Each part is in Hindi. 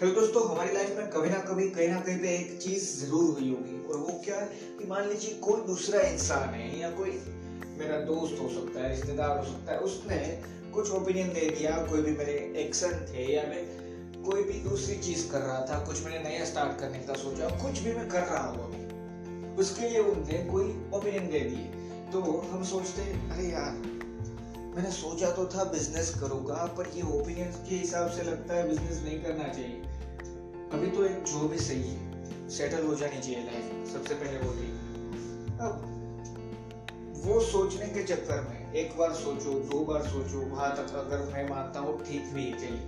हेलो दोस्तों हमारी लाइफ में कभी ना कभी, कहीं ना कहीं पे एक चीज़ ज़रूर हुई होगी। और वो क्या है कि मान लीजिए कोई दूसरा इंसान है या कोई मेरा दोस्त हो सकता है, रिश्तेदार हो सकता है, उसने कुछ ओपिनियन दे दिया, कोई भी मेरे एक्शन थे या मैं कोई भी दूसरी चीज़ कर रहा था, कुछ मैंने नया स्टार्ट करने का सोचा, कुछ भी मैं कर रहा हूँ अभी, उसके लिए उनने कोई ओपिनियन दे दिए। तो हम सोचते हैं, अरे यार मैंने सोचा तो था बिज़नेस करूँगा, पर ये ओपिनियन के हिसाब से लगता है बिज़नेस नहीं करना चाहिए। अभी तो एक जो भी सही है सेटल हो जानी चाहिए लाइफ सबसे पहले वो ठीक अब, वो सोचने के चक्कर में एक बार सोचो, दो बार सोचो, वहाँ तक अगर मैं मानता हूँ ठीक भी है, चलिए।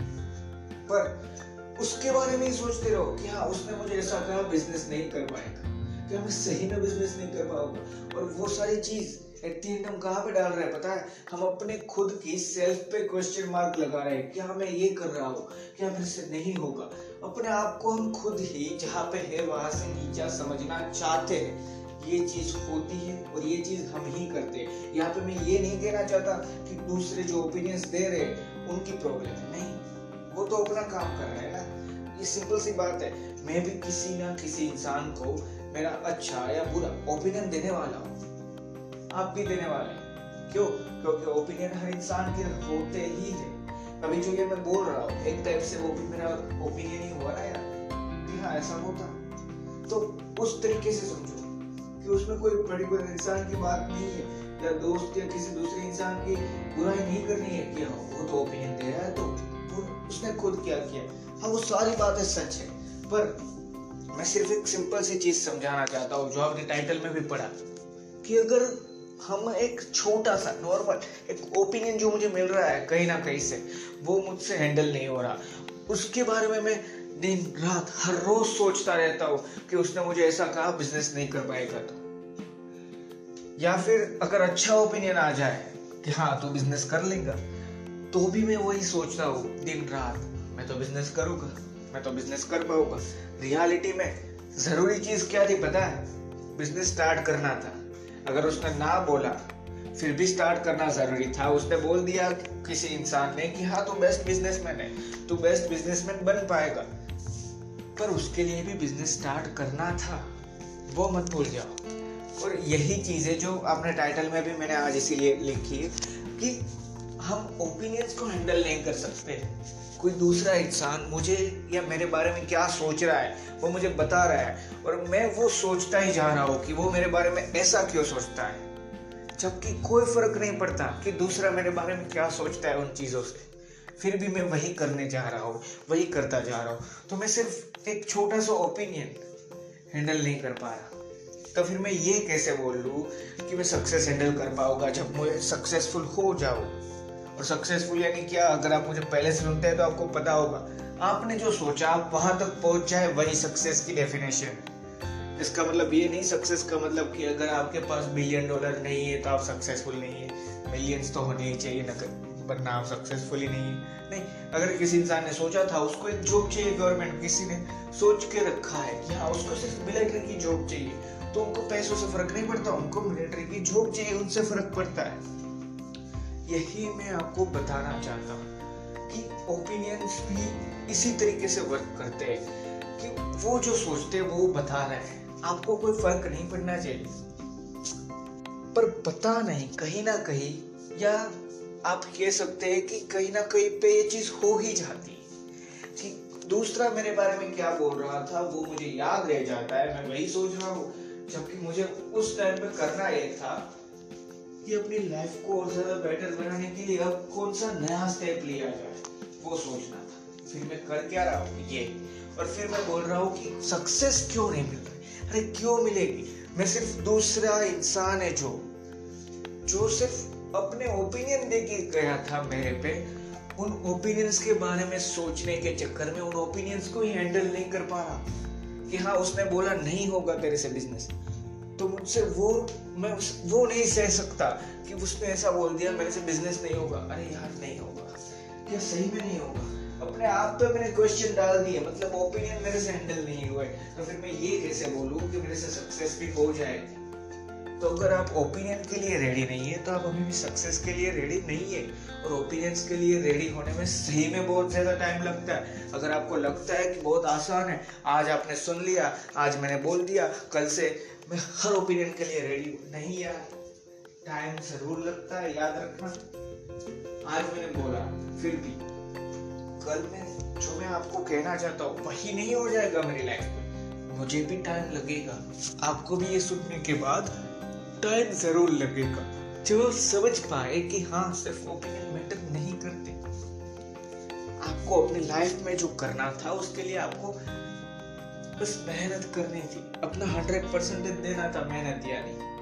पर उसके बारे में ही सोचते रहो कि हाँ उसने मुझे ऐसा कहा बिज़नेस नहीं कर पाएगा। क्या मैं सही में बिज़नेस नहीं कर पाऊँगा? और वो सारी चीज़ एट हम कहाँ पे डाल रहे हैं, पता है? हम अपने खुद की सेल्फ पे क्वेश्चन मार्क लगा रहे हैं क्या मैं ये कर रहा हूँ, क्या मेरे से नहीं होगा? अपने आप को हम खुद ही जहाँ पे है, वहाँ से नीचा समझना चाहते हैं। ये चीज़ होती है और ये चीज़ हम ही करते हैं। यहाँ पे मैं ये नहीं कहना चाहता कि दूसरे जो ओपिनियंस दे रहे हैं, उनकी प्रॉब्लम है। नहीं, वो तो अपना काम कर रहे हैं ना। ये सिंपल सी बात है। मैं भी किसी ना किसी इंसान को मेरा अच्छा या बुरा ओपिनियन देने वाला हूँ। आप भी देने वाले हैं। क्यों? क्योंकि ओपिनियन हर इंसान के होते ही है। अभी जो ये मैं बोल रहा हूँ, एक टाइप से वो भी मेरा ओपिनियन ही हुआ ना यार। कि हाँ ऐसा होता। तो उस तरीके से समझो कि उसमें कोई पर्टिकुलर इंसान की बात नहीं है, या दोस्त या किसी दूसरे इंसान की बुराई नहीं करनी है कि हाँ वो तो ओपिनियन दे रहा है तो उसने खुद क्या किया। हाँ वो सारी बातें सच है। पर मैं सिर्फ़ एक सिंपल सी चीज़ समझाना चाहता हूँ, जो आपने टाइटल में भी पढ़ा कि अगर हम एक छोटा सा नॉर्मल एक ओपिनियन जो मुझे मिल रहा है कहीं ना कहीं से, वो मुझसे हैंडल नहीं हो रहा। उसके बारे में मैं दिन, रात, हर रोज सोचता रहता हूँ कि उसने मुझे ऐसा कहा बिज़नेस नहीं कर पाएगा तो। या फिर अगर अच्छा ओपिनियन आ जाए कि हाँ तू बिज़नेस कर लेगा तो भी मैं वही सोचता हूँ, दिन, रात, मैं तो बिज़नेस करूँगा, मैं तो बिज़नेस कर पाऊँगा। रियलिटी में ज़रूरी चीज़ क्या थी पता है? बिज़नेस स्टार्ट करना था। अगर उसने ना बोला, फिर भी स्टार्ट करना ज़रूरी था। उसने बोल दिया किसी इंसान ने कि हाँ तू बेस्ट बिजनेसमैन है। तू बेस्ट बिजनेसमैन बन पाएगा। पर उसके लिए भी बिज़नेस स्टार्ट करना था, वो मत भूल जाओ। और यही चीज़ें जो आपने टाइटल में भी मैंने आज इसीलिए लिखी है कि हम ओपिनियंस को हैंडल नहीं कर सकते। कोई दूसरा इंसान मुझे या मेरे बारे में क्या सोच रहा है, वो मुझे बता रहा है और मैं वो सोचता ही जा रहा हूँ कि वो मेरे बारे में ऐसा क्यों सोचता है। जबकि कोई फ़र्क नहीं पड़ता कि दूसरा मेरे बारे में क्या सोचता है उन चीज़ों से। फिर भी मैं वही करने जा रहा हूँ, वही करता जा रहा हूँ। तो मैं सिर्फ़ एक छोटा सा ओपिनियन हैंडल नहीं कर पा रहा। तो फिर मैं ये कैसे बोल लूँ कि मैं सक्सेस हैंडल कर पाऊँगा जब मैं सक्सेसफुल हो जाऊँ? और सक्सेसफुल यानी क्या अगर आप मुझे पहले सुनते हैं तो आपको पता होगा, आपने जो सोचा, वहाँ तक पहुँच जाए वही सक्सेस की डेफिनेशन इसका मतलब ये नहीं सक्सेस का मतलब कि अगर आपके पास बिलियन डॉलर नहीं है तो आप सक्सेसफुल नहीं है। मिलियंस तो होने ही चाहिए नगर वरना आप सक्सेसफुल ही नहीं है। नहीं, अगर किसी इंसान ने सोचा था, उसको एक जॉब चाहिए गवर्नमेंट किसी ने सोच के रखा है कि हाँ उसको सिर्फ़ मिलिट्री की जॉब चाहिए तो उनको पैसों से फ़र्क नहीं पड़ता, उनको मिलिट्री की जॉब चाहिए, उनसे फ़र्क पड़ता है। यही मैं आपको बताना चाहता हूँ कि ओपिनियंस भी इसी तरीके से वर्क करते हैं कि वो जो सोचते हैं, वो बता रहे हैं। आपको कोई फ़र्क नहीं पड़ना चाहिए। पर पता नहीं, कहीं ना कहीं या आप कह सकते हैं कि कहीं ना कहीं पे ये चीज़ हो ही जाती कि दूसरा मेरे बारे में क्या बोल रहा था, वो मुझे याद रह जाता है, मैं वही सोच रहा हूँ। जबकि मुझे उस टाइम पे करना ये था कि अपनी लाइफ को और ज़्यादा बेटर बनाने के लिए अब कौन सा नया स्टेप लिया जाए, वो सोचना था। फिर मैं कर क्या रहा हूँ? ये। और फिर मैं बोल रहा हूँ कि सक्सेस क्यों नहीं मिल रही अरे, क्यों मिलेगी? मैं सिर्फ़ दूसरा इंसान है जो जो सिर्फ़ अपने ओपिनियन दे के गया था मेरे पे। उन ओपिनियंस के बारे में सोचने के चक्कर में उन ओपिनियंस को ही हैंडल नहीं कर पा रहा। कि हाँ उसने बोला नहीं होगा तेरे से बिज़नेस तो मुझसे वो मैं उस, वो नहीं सह सकता कि उसने ऐसा बोल दिया मेरे से बिज़नेस नहीं होगा। अरे यार नहीं होगा। क्या सही में नहीं होगा। अपने आप पे मैंने क्वेश्चन डाल दिए मतलब ओपिनियन मेरे से हैंडल नहीं हुए। तो फिर मैं ये कैसे बोलूँ कि मेरे से सक्सेस भी हो जाएगी तो अगर आप ओपिनियन के लिए रेडी नहीं है तो आप अभी भी सक्सेस के लिए रेडी नहीं है। और ओपिनियंस के लिए रेडी होने में सही में बहुत ज़्यादा टाइम लगता है। अगर आपको लगता है कि बहुत आसान है आज आपने सुन लिया आज मैंने बोल दिया कल से मैं हर ओपिनियन के लिए रेडी हूँ। नहीं यार टाइम ज़रूर लगता है, याद रखना। आज मैंने बोला, फिर भी। कल में, जो मैं आपको कहना चाहता हूँ, वही नहीं हो जाएगा मेरी लाइफ में। मुझे भी टाइम लगेगा। आपको भी ये सुनने के बाद टाइम ज़रूर लगेगा। जो समझ पाए कि हाँ सिर्फ़ ओपिनियन मैटर नहीं करते। आपको अपनी लाइफ में जो करना था, उसके लिए आपको बस मेहनत करनी थी। अपना हंड्रेड परसेंट देना था, मेहनत दिया नहीं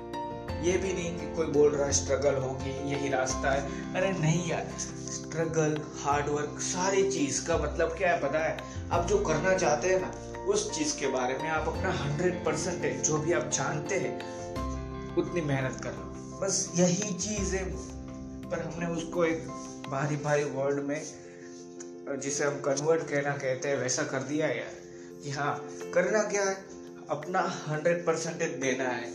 ये भी नहीं कि कोई बोल रहा है स्ट्रगल होगी, यही रास्ता है। अरे नहीं यार स्ट्रगल हार्डवर्क सारी चीज़ का मतलब क्या है पता है? आप जो करना चाहते हैं ना, उस चीज़ के बारे में आप अपना हंड्रेड परसेंटेज जो भी आप जानते हैं, उतनी मेहनत कर लो। बस यही चीज़ है। पर हमने उसको एक भारी भारी वर्ड में, जिसे हम कन्वर्ट कहना कहते हैं, वैसा कर दिया यार। कि हाँ करना क्या है? अपना हंड्रेड परसेंटेज देना है।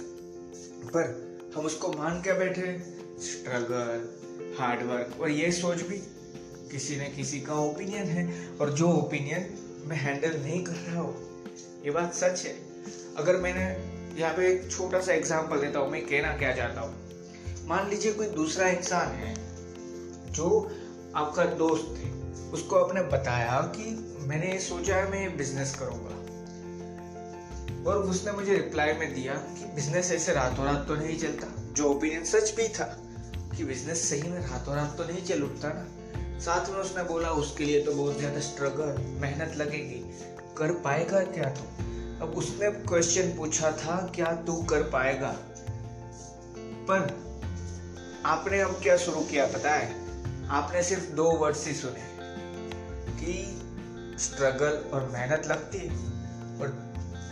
पर हम उसको मान के बैठे स्ट्रगल हार्डवर्क और ये सोच भी। किसी ने किसी का ओपिनियन है और जो ओपिनियन मैं हैंडल नहीं कर रहा हूँ, ये बात सच है। अगर मैंने यहाँ पे एक छोटा सा एग्ज़ाम्पल देता हूँ, मैं कहना क्या चाहता हूँ। मान लीजिए कोई दूसरा इंसान है, जो आपका दोस्त है, उसको आपने बताया कि मैंने सोचा है मैं बिज़नेस करूँगा। और उसने मुझे रिप्लाई में दिया कि बिज़नेस ऐसे रातों रात तो नहीं चलता। जो ओपिनियन सच भी था कि बिज़नेस सही में रातों रात तो नहीं चल उठता ना। साथ में उसने बोला, उसके लिए तो बहुत ज़्यादा स्ट्रगल मेहनत लगेगी। कर पाएगा क्या तू? अब उसने क्वेश्चन पूछा था, क्या तू कर पाएगा? पर आपने अब क्या शुरू किया पता है? आपने सिर्फ़ दो वर्ड ही सुने। कि स्ट्रगल और मेहनत लगती है। और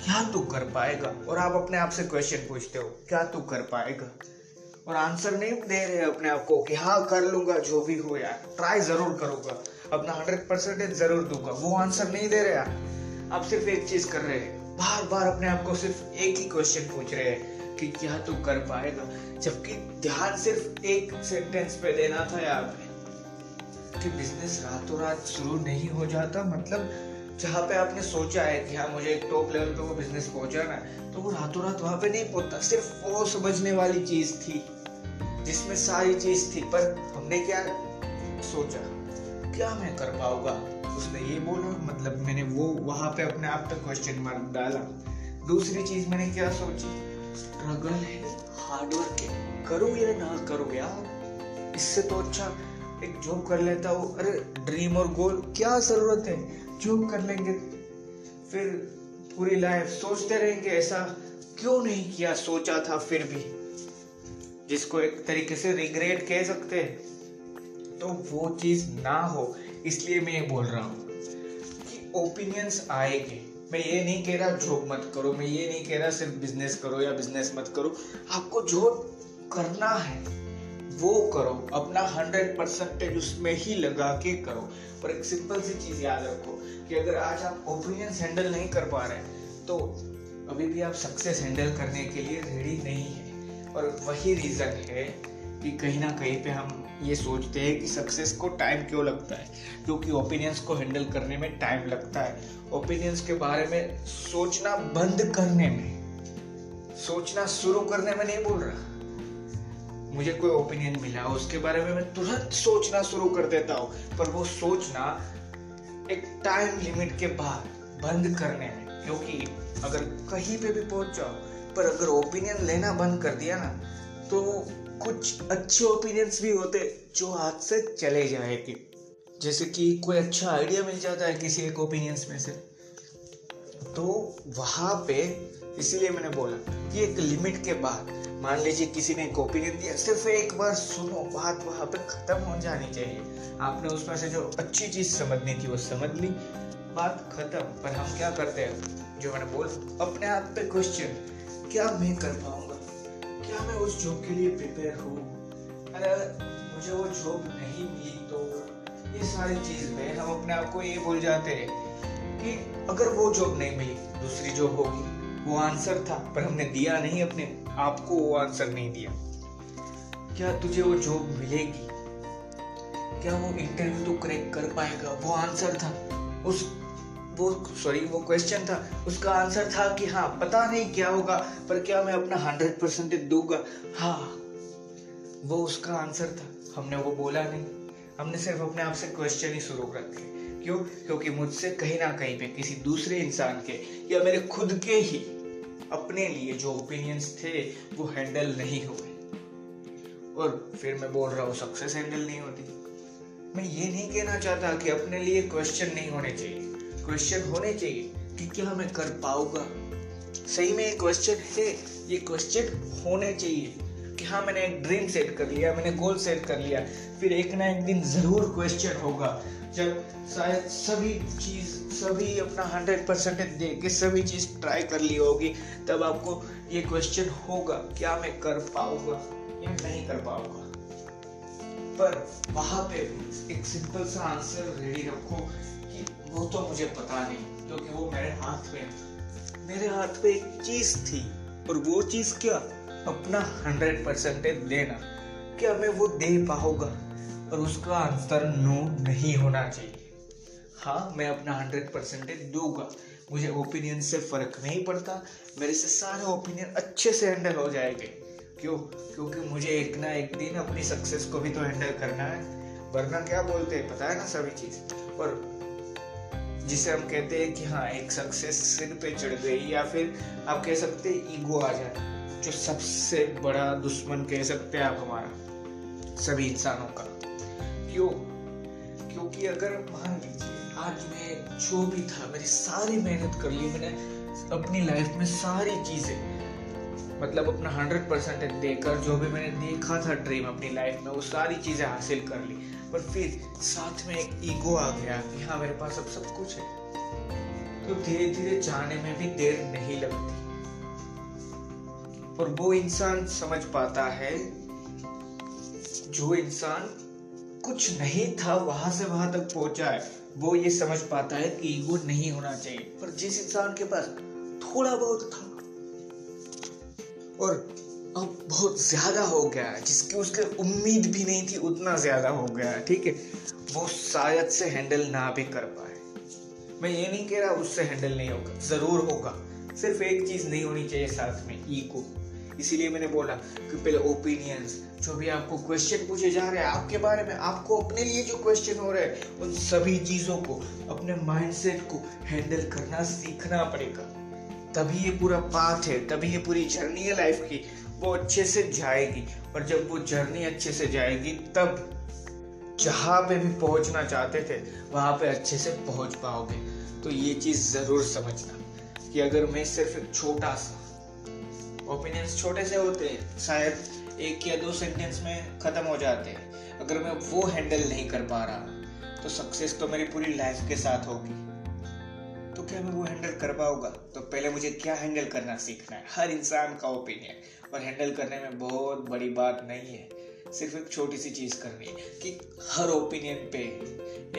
क्या तू कर पाएगा? और आप अपने आप से क्वेश्चन पूछते हो, क्या तू कर पाएगा? और आंसर नहीं दे रहे अपने आप को कि हाँ कर लूँगा, जो भी हो यार। ट्राई ज़रूर करूँगा। अपना हंड्रेड परसेंटेज ज़रूर दूँगा। वो आंसर नहीं दे रहे यार आप सिर्फ़ एक चीज़ कर रहे हैं। बार बार अपने आप को सिर्फ़ एक ही क्वेश्चन पूछ रहे हैं कि क्या तू कर पाएगा? जबकि ध्यान सिर्फ़ एक सेंटेंस पे देना था पे कि बिज़नेस रातों रात शुरू नहीं हो जाता। मतलब जहाँ पे आपने सोचा है कि हाँ मुझे एक टॉप लेवल पे वो बिज़नेस पहुंचाना है तो वो रातों रात वहाँ पे नहीं पहुँचता। सिर्फ़ वो समझने वाली चीज़ थी, जिसमें सारी चीज़ थी। पर हमने क्या सोचा? क्या मैं कर पाऊँगा? उसने ये बोला मतलब मैंने वो वहाँ पे अपने आप पे क्वेश्चन मार्क डाला। दूसरी चीज़ मैंने क्या सोची? स्ट्रगल है हार्डवर्क है। करूँ या ना करूँ यार? इससे तो अच्छा एक जॉब कर लेता हूँ। अरे ड्रीम और गोल क्या ज़रूरत है? जॉब कर लेंगे। फिर पूरी लाइफ सोचते रहेंगे, ऐसा क्यों नहीं किया? सोचा था फिर भी। जिसको एक तरीके से रिग्रेट कह सकते हैं। तो वो चीज़ ना हो, इसलिए मैं ये बोल रहा हूँ कि ओपिनियंस आएँगे। मैं ये नहीं कह रहा जॉब मत करो, मैं ये नहीं कह रहा सिर्फ़ बिज़नेस करो या बिज़नेस मत करो। आपको जॉब करना है। वो करो, अपना हंड्रेड परसेंटेज उसमें ही लगा के करो। पर एक सिंपल सी चीज़ याद रखो कि अगर आज आप ओपिनियंस हैंडल नहीं कर पा रहे तो अभी भी आप सक्सेस हैंडल करने के लिए रेडी नहीं है। और वही रीज़न है कि कहीं ना कहीं पे हम ये सोचते हैं कि सक्सेस को टाइम क्यों लगता है? क्योंकि ओपिनियंस को हैंडल करने में टाइम लगता है। ओपिनियंस के बारे में सोचना बंद करने में, सोचना शुरू करने में नहीं बोल रहा। मुझे कोई ओपिनियन मिला, उसके बारे में मैं तुरंत सोचना शुरू कर देता हूँ। पर वो सोचना एक टाइम लिमिट के बाद बंद करने में, क्योंकि अगर कहीं पे भी पहुँच जाओ, पर अगर ओपिनियन लेना बंद कर दिया ना तो कुछ अच्छे ओपिनियंस भी होते जो हाथ से चले जाएँगे जैसे कि कोई अच्छा आइडिया मिल जाता है किसी एक ओपिनियंस में से। तो वहाँ पे इसीलिए मैंने बोला कि एक लिमिट के बाद मान लीजिए किसी ने एक ओपिनियन दिया, सिर्फ़ एक बार सुनो, बात वहाँ पे खत्म हो जानी चाहिए। आपने उसमें से जो अच्छी चीज़ समझनी थी, वो समझ ली। बात खत्म, पर हम क्या करते हैं? जो मैंने बोल, अपने आप पे क्वेश्चन क्या मैं कर पाऊँगा? क्या मैं उस जॉब के लिए प्रिपेयर हूँ? अगर मुझे वो जॉब नहीं मिली तो ये सारी चीज़ में हम अपने आप को ये बोल जाते हैं कि अगर वो जॉब नहीं मिली, दूसरी जॉब होगी। वो आंसर था, पर हमने दिया नहीं अपने। आप को वो आंसर नहीं दिया। क्या तुझे वो जॉब मिलेगी? क्या वो इंटरव्यू तो क्रैक कर पाएगा? वो आंसर था। उस, वो सॉरी वो क्वेश्चन था। उसका आंसर था कि हाँ पता नहीं क्या होगा, पर क्या मैं अपना हंड्रेड परसेंटेज दूँगा? हाँ वो उसका आंसर था। हमने वो बोला नहीं। हमने सिर्फ़ अपने आप से क्वेश्चन ही शुरू रखे क्यों? क्योंकि मुझसे कहीं ना कहीं पे किसी दूसरे इंसान के या मेरे खुद के ही अपने लिए जो ओपिनियंस थे, वो हैंडल नहीं हुए। और फिर मैं बोल रहा हूँ सक्सेस हैंडल नहीं होती। मैं ये नहीं कहना चाहता कि अपने लिए क्वेश्चन नहीं होने चाहिए। क्वेश्चन होने चाहिए कि क्या मैं कर पाऊँगा। सही में ये क्वेश्चन है, ये क्वेश्चन होने चाहिए कि हाँ मैंने एक ड्रीम सेट कर लिया, मैंने गोल सेट कर लिया। फिर एक ना एक दिन ज़रूर क्वेश्चन होगा। जब शायद सभी चीज़, सभी अपना हंड्रेड परसेंटेज दे के सभी चीज़ ट्राई कर ली होगी, तब आपको ये क्वेश्चन होगा, क्या मैं कर पाऊँगा? या नहीं कर पाऊँगा? पर वहाँ पे एक सिंपल सा आंसर रेडी रखो कि वो तो मुझे पता नहीं, क्योंकि तो वो मेरे हाथ में मेरे हाथ में एक चीज़ थी, और वो चीज़ क्या? अपना हंड्रेड परसेंटेज देना। क्या मैं वो दे पाऊँगा? और उसका आंसर नो नहीं होना चाहिए। हाँ मैं अपना हंड्रेड परसेंटेज दूँगा। मुझे ओपिनियन से फ़र्क नहीं पड़ता। मेरे से सारे ओपिनियन अच्छे से हैंडल हो जाएँगे। क्यों? क्योंकि मुझे एक ना एक दिन अपनी सक्सेस को भी तो हैंडल करना है। वरना क्या बोलते हैं? पता है ना सभी चीज़? और जिसे हम कहते हैं कि हाँ एक सक्सेस सिर पे चढ़ गई या फिर आप कह सकते हैं ईगो आ जाए, जो सबसे बड़ा दुश्मन कह सकते हैं आप हमारा, सभी इंसानों का। क्यों? क्योंकि अगर मान लीजिए, आज मैं जो भी था, मेरी सारी मेहनत कर ली मैंने, अपनी लाइफ में सारी चीज़ें मतलब अपना हंड्रेड परसेंट देकर जो भी मैंने देखा था ड्रीम अपनी लाइफ में, वो सारी चीज़ें हासिल कर ली। पर फिर साथ में एक ईगो आ गया कि हाँ मेरे पास अब सब कुछ है। तो धीरे धीरे जाने में भी देर नहीं लगती। और वो इंसान समझ पाता है, जो इंसान कुछ नहीं था वहाँ से वहाँ तक पहुँचा है। वो ये समझ पाता है कि ईगो नहीं होना चाहिए। पर जिस इंसान के पास थोड़ा बहुत था और अब बहुत ज़्यादा हो गया है जिसकी उसके उम्मीद भी नहीं थी उतना ज़्यादा हो गया है ठीक है? वो शायद से हैंडल ना भी कर पाए। मैं ये नहीं कह रहा उससे हैंडल नहीं होगा ज़रूर होगा। सिर्फ़ एक चीज़ नहीं होनी चाहिए साथ में ईगो इसीलिए मैंने बोला कि पहले ओपिनियंस जो भी आपको क्वेश्चन पूछे जा रहे हैं, आपके बारे में, आपको अपने लिए जो क्वेश्चन हो रहे हैं, उन सभी चीज़ों को, अपने माइंडसेट को हैंडल करना सीखना पड़ेगा। तभी ये पूरा पाथ है, तभी ये पूरी जर्नी है लाइफ की, वो अच्छे से जाएगी। और जब वो जर्नी अच्छे से जाएगी, तब जहाँ पे भी पहुँचना चाहते थे, वहाँ पे अच्छे से पहुँच पाओगे। तो ये चीज़ ज़रूर समझना कि अगर मैं सिर्फ़ एक छोटा सा ओपिनियंस छोटे से होते हैं, शायद एक या दो सेंटेंस में खत्म हो जाते हैं। अगर मैं वो हैंडल नहीं कर पा रहा तो सक्सेस तो मेरी पूरी लाइफ के साथ होगी। तो क्या मैं वो हैंडल कर पाऊँगा? तो पहले मुझे क्या हैंडल करना सीखना है? हर इंसान का ओपिनियन और हैंडल करने में बहुत बड़ी बात नहीं है। सिर्फ़ एक छोटी सी चीज़ करनी है कि हर ओपिनियन पे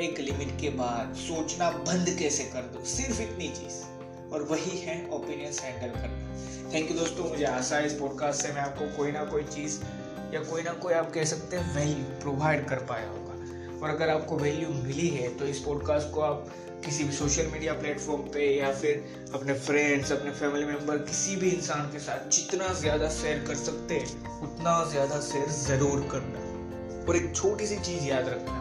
एक लिमिट के बाद सोचना बंद कैसे कर दो? सिर्फ़ इतनी चीज़। और वही है ओपिनियंस हैंडल करना। थैंक यू दोस्तों, मुझे आशा है इस पॉडकास्ट से मैं आपको कोई ना कोई चीज़ या कोई ना कोई आप कह सकते हैं वैल्यू प्रोवाइड कर पाया होगा। और अगर आपको वैल्यू मिली है तो इस पॉडकास्ट को आप किसी भी सोशल मीडिया प्लेटफॉर्म पे या फिर अपने फ्रेंड्स अपने फैमिली मेंबर किसी भी इंसान के साथ जितना ज़्यादा शेयर कर सकते हैं, उतना ज़्यादा शेयर ज़रूर करना। और एक छोटी सी चीज़ याद रखना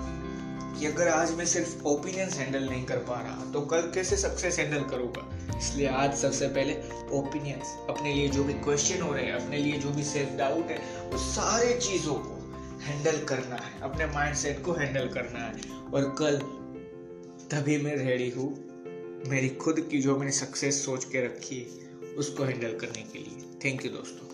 कि अगर आज मैं सिर्फ़ ओपिनियंस हैंडल नहीं कर पा रहा तो कल कैसे सक्सेस हैंडल करूँगा? इसलिए आज सबसे पहले ओपिनियंस अपने लिए जो भी क्वेश्चन हो रहे हैं, अपने लिए जो भी सेल्फ डाउट है, वो सारे चीज़ों को हैंडल करना है। अपने माइंड सेट को हैंडल करना है। और कल तभी मैं रेडी हूँ मेरी खुद की जो मैंने सक्सेस सोच के रखी है, उसको हैंडल करने के लिए। थैंक यू दोस्तों।